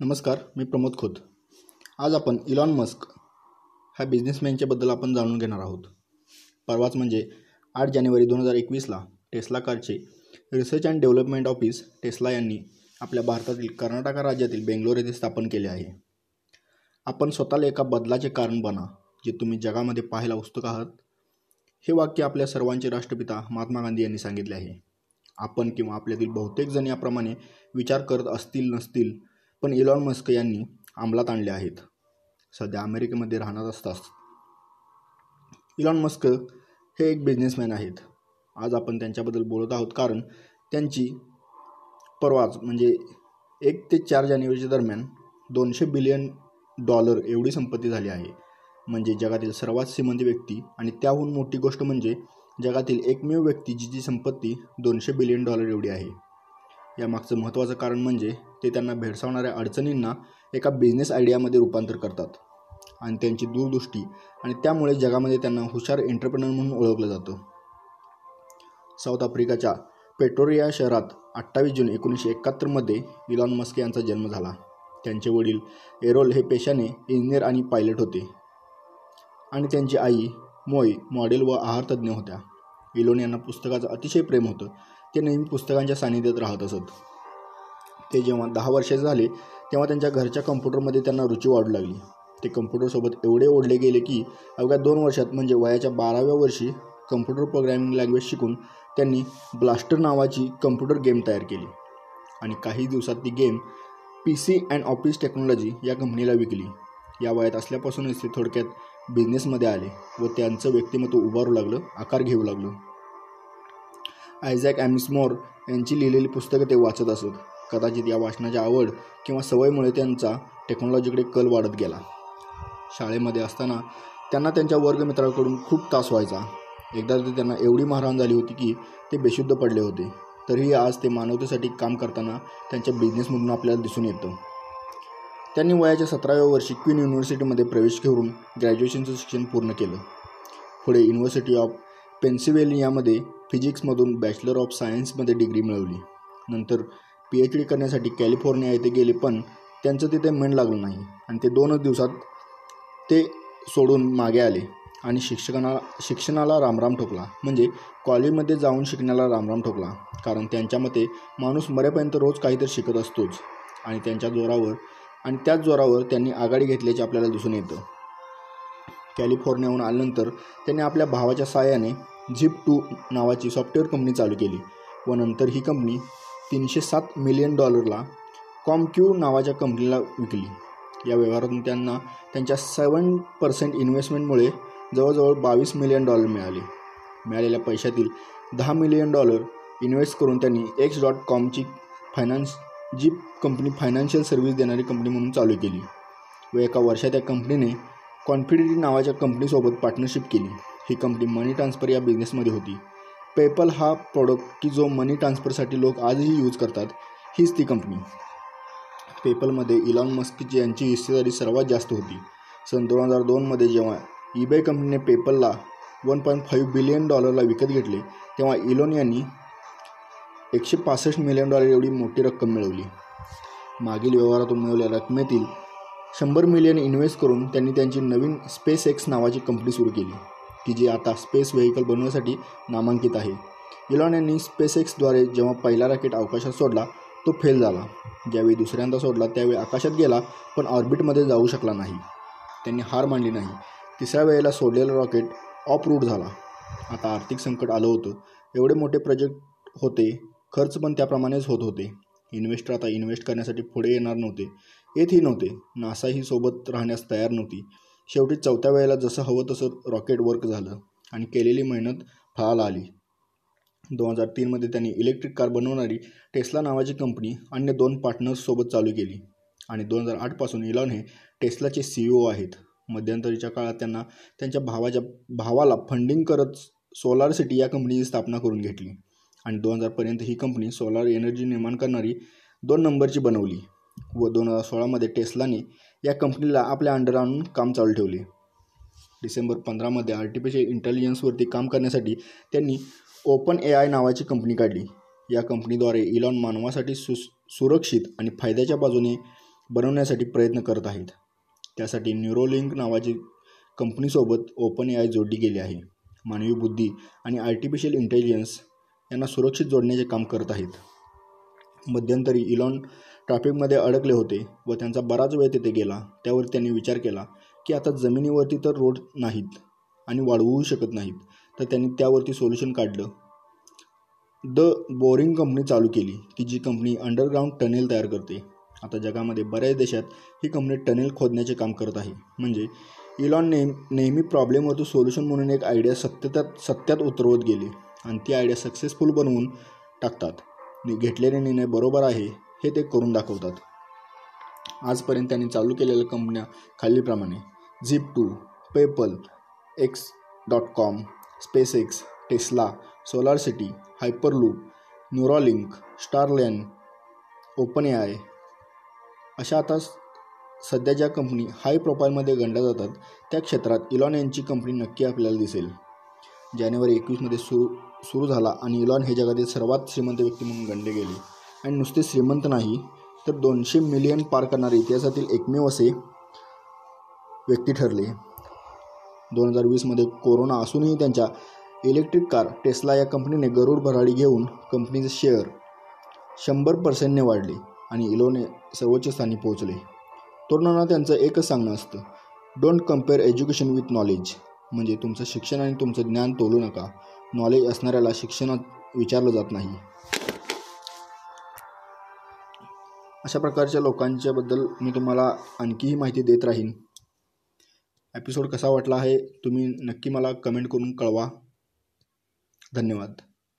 नमस्कार मी प्रमोद खोत आज आपण इलॉन मस्क ह्या बिझनेसमॅनच्याबद्दल आपण जाणून घेणार आहोत. परवाच म्हणजे आठ जानेवारी दोन हजार एकवीसला टेस्ला कारचे research and development office Tesla यांनी आपल्या भारतातील कर्नाटका राज्यातील बेंगलोर येथे स्थापन केले आहे. आपण स्वतःला एका बदलाचे कारण बना जे तुम्ही जगामध्ये पाहायला उत्सुक आहात. हे वाक्य आपल्या सर्वांचे राष्ट्रपिता महात्मा गांधी यांनी सांगितले आहे. आपण किंवा आपल्यातील बहुतेक जण याप्रमाणे विचार करत असतील नसतील पण इलॉन मस्क यांनी अंमलात आणले आहेत. सध्या अमेरिकेमध्ये राहणार असतात. इलॉन मस्क हे एक बिझनेसमॅन आहेत. आज आपण त्यांच्याबद्दल बोलत आहोत कारण त्यांची परवाच म्हणजे एक ते चार जानेवारीच्या दरम्यान दोनशे बिलियन डॉलर एवढी संपत्ती झाली आहे. म्हणजे जगातील सर्वात श्रीमंत व्यक्ती आणि त्याहून मोठी गोष्ट म्हणजे जगातील एकमेव व्यक्ती जिची संपत्ती दोनशे बिलियन डॉलर एवढी आहे. यामागचं महत्त्वाचं कारण म्हणजे ते त्यांना भेडसावणाऱ्या अडचणींना एका बिझनेस आयडियामध्ये रूपांतर करतात. आणि त्यांची दूरदृष्टी आणि त्यामुळे जगामध्ये त्यांना हुशार एंटरप्रेनर म्हणून ओळखलं जातं. साऊथ आफ्रिकाच्या पेट्रोरिया शहरात अठ्ठावीस जून एकोणीसशे एकाहत्तरमध्ये इलॉन मस्क यांचा जन्म झाला. त्यांचे वडील एरोल हे पेशाने इंजिनियर आणि पायलट होते. आणि त्यांची आई मोय मॉडेल व आहारतज्ज्ञ होत्या. इलोन यांना पुस्तकाचं अतिशय प्रेम होतं. ते नेहमी पुस्तकांच्या सानिध्यात राहत असत. ते जेव्हा दहा वर्षाचे झाले तेव्हा त्यांच्या घरच्या कम्प्युटरमध्ये त्यांना रुची वाढू लागली. ते कम्प्युटरसोबत एवढे ओढले गेले की अवघ्या दोन वर्षात म्हणजे वयाच्या बाराव्या वर्षी कम्प्युटर प्रोग्रॅमिंग लँग्वेज शिकून त्यांनी ब्लास्टर नावाची कम्प्युटर गेम तयार केली. आणि काही दिवसात ती game P C and office technology या कंपनीला विकली. या वयात असल्यापासूनच ते थोडक्यात बिझनेसमध्ये आले व त्यांचं व्यक्तिमत्व उभारू लागलं आकार घेऊ लागलं. आयझॅक ॲमिसमोर यांची लिहिलेली पुस्तकं ते वाचत असत. कदाचित या वाचनाची आवड किंवा सवयीमुळे त्यांचा टेक्नॉलॉजीकडे कल वाढत गेला. शाळेमध्ये असताना त्यांना त्यांच्या वर्गमित्राकडून खूप तास व्हायचा. एकदा ते त्यांना एवढी मारहाण झाली होती की ते बेशुद्ध पडले होते. तरीही आज ते मानवतेसाठी काम करताना त्यांच्या बिझनेसमधून आपल्याला दिसून येतं. त्यांनी वयाच्या सतराव्या वर्षी क्वीन युनिव्हर्सिटीमध्ये प्रवेश घेऊन ग्रॅज्युएशनचं शिक्षण पूर्ण केलं. पुढे युनिव्हर्सिटी ऑफ पेन्सिल्वेनियामध्ये फिजिक्समधून बॅचलर ऑफ सायन्समध्ये डिग्री मिळवली. नंतर पी एच डी करण्यासाठी कॅलिफोर्निया येथे गेले पण त्यांचं तिथे मन लागलं नाही. आणि ते दोनच दिवसात ते सोडून मागे आले आणि शिक्षकांना शिक्षणाला रामराम ठोकला. म्हणजे कॉलेजमध्ये जाऊन शिकण्याला रामराम ठोकला. कारण त्यांच्या मते माणूस मरेपर्यंत रोज काहीतरी शिकत असतोच. आणि त्यांच्या जोरावर आणि त्याच जोरावर त्यांनी आघाडी घेतल्याचे आपल्याला दिसून येतं. कॅलिफोर्नियाहून आल्यानंतर त्यांनी आपल्या भावाच्या साहाय्याने झिप टू नावाची सॉफ्टवेअर कंपनी चालू केली व नंतर ही कंपनी तीनशे सात मिलियन डॉलरला कॉमक्यू नावाच्या कंपनीला विकली. या व्यवहारातून त्यांना त्यांच्या सेवन पर्सेंट इन्व्हेस्टमेंटमुळे जवळजवळ बावीस मिलियन डॉलर मिळाले. मिळालेल्या पैशातील दहा मिलियन डॉलर इन्व्हेस्ट करून त्यांनी एक्स डॉट कॉमची फायनान्स जी कंपनी फायनान्शियल सर्व्हिस देणारी कंपनी म्हणून चालू केली व एका वर्षात त्या कंपनीने कॉन्फिडिटी नावाच्या कंपनीसोबत पार्टनरशिप केली. ही कंपनी मनी ट्रान्सफर या बिझनेसमध्ये होती. पेपल हा प्रॉडक्ट की जो मनी ट्रान्सफरसाठी लोक आजही यूज करतात हीच ती कंपनी पेपलमध्ये इलॉन मस्क यांची हिस्सेदारी सर्वात जास्त होती. सन दोन हजार दोनमध्ये जेव्हा ईबे कंपनीने पेपलला वन पॉईंट फाईव्ह बिलियन डॉलरला विकत घेतले तेव्हा इलॉन यांनी एकशे पासष्ट मिलियन डॉलर एवढी मोठी रक्कम मिळवली. मागील व्यवहारातून मिळवलेल्या रकमेतील शंभर मिलियन इन्व्हेस्ट करून त्यांनी त्यांची नवीन स्पेस एक्स नावाची कंपनी सुरू केली. की जी आता स्पेस व्हेकल बनवण्यासाठी नामांकित आहे. इलॉन यांनी स्पेस एक्सद्वारे जेव्हा पहिला रॉकेट अवकाशात सोडला तो फेल झाला. ज्यावेळी दुसऱ्यांदा सोडला त्यावेळी आकाशात गेला पण ऑर्बिटमध्ये जाऊ शकला नाही. त्यांनी हार मांडली नाही. तिसऱ्या वेळेला सोडलेला रॉकेट ऑफ रूट झाला. आता आर्थिक संकट आलं होतं. एवढे मोठे प्रोजेक्ट होते खर्च पण त्याप्रमाणेच होत होते. इन्व्हेस्टर आता इन्व्हेस्ट करण्यासाठी पुढे येणार नव्हते. येतही नव्हते. नासाही सोबत राहण्यास तयार नव्हती. शेवटी चौथ्या वेळेला जसं हवं तसं रॉकेट वर्क झालं आणि केलेली मेहनत फळाला आली. दोन हजार तीनमध्ये त्यांनी इलेक्ट्रिक कार बनवणारी टेस्ला नावाची कंपनी अन्य दोन पार्टनर्ससोबत चालू केली. आणि दोन हजार आठपासून इलॉन हे टेस्लाचे सी ई ओ आहेत. मध्यंतरीच्या काळात त्यांना त्यांच्या भावाच्या भावाला फंडिंग करत सोलार सिटी या कंपनीची स्थापना करून घेतली. आणि दोन हजारपर्यंत ही कंपनी सोलार एनर्जी निर्माण करणारी दोन नंबरची बनवली व दोन हजार सोळामध्ये टेस्लाने या कंपनीला आपल्या अंडर आणून काम चालू ठेवले. डिसेंबर पंधरामध्ये आर्टिफिशियल इंटेलिजन्सवरती काम करण्यासाठी त्यांनी ओपन ए आय नावाची कंपनी काढली. या कंपनीद्वारे इलॉन मानवासाठी सु सुरक्षित आणि फायद्याच्या बाजूने बनवण्यासाठी प्रयत्न करत आहेत. त्यासाठी न्यूरोलिंक नावाची कंपनीसोबत ओपन ए आय जोडली गेली आहे. मानवी बुद्धी आणि आर्टिफिशियल इंटेलिजन्स यांना सुरक्षित जोडण्याचे काम करत आहेत. मध्यंतरी इलॉन ट्रॅफिकमध्ये अडकले होते व त्यांचा बराच वेळ तिथे गेला. त्यावर त्यांनी विचार केला की आता जमिनीवरती तर रोड नाहीत आणि वाढवू शकत नाहीत तर त्यांनी त्यावरती सोल्युशन काढलं. द बोरिंग कंपनी चालू केली ती जी कंपनी अंडरग्राऊंड टनेल तयार करते. आता जगामध्ये बऱ्याच देशात ही कंपनी टनेल खोदण्याचे काम करत आहे. म्हणजे इलॉन नेम नेहमी प्रॉब्लेमवरती सोल्युशन म्हणून एक आयडिया सत्यतात सत्यात उतरवत गेली आणि ती आयडिया सक्सेसफुल बनवून टाकतात. घेतलेले निर्णय बरोबर आहे हे ते करून दाखवतात. आजपर्यंत त्यांनी चालू केलेल्या कंपन्या खालीलप्रमाणे zip two PayPal X dot com Space X Tesla Solar City Hyperloop Neuralink Starlink Open A I अशा आता सध्या ज्या कंपनी हाय प्रोफाईलमध्ये गणल्या जातात त्या क्षेत्रात इलॉन यांची कंपनी नक्की आपल्याला दिसेल. जानेवारी एकवीसमध्ये सुरू सुरू झाला आणि इलॉन हे जगातील सर्वात श्रीमंत व्यक्ती म्हणून गणले गेले. आणि नुसते श्रीमंत नाही तर दोनशे मिलियन पार करणारे इतिहासातील एकमेव असे व्यक्ती ठरले. दोन हजार वीसमध्ये कोरोना असूनही त्यांच्या इलेक्ट्रिक कार टेस्ला या कंपनीने गरुड भराडी घेऊन कंपनीचे शेअर शंभर पर्सेंटने वाढले आणि इलोने सर्वोच्च स्थानी पोहोचले. तरुणांना त्यांचं एकच सांगणं असतं don't compare education with knowledge म्हणजे तुमचं शिक्षण आणि तुमचं ज्ञान तोलू नका. नॉलेज असणाऱ्याला शिक्षणात विचारलं जात नाही. अशा प्रकारच्या लोकांच्याबद्दल मी तुम्हाला आणखीही माहिती देत राहीन. एपिसोड कसा वाटला आहे तुम्ही नक्की मला कमेंट करून कळवा. धन्यवाद.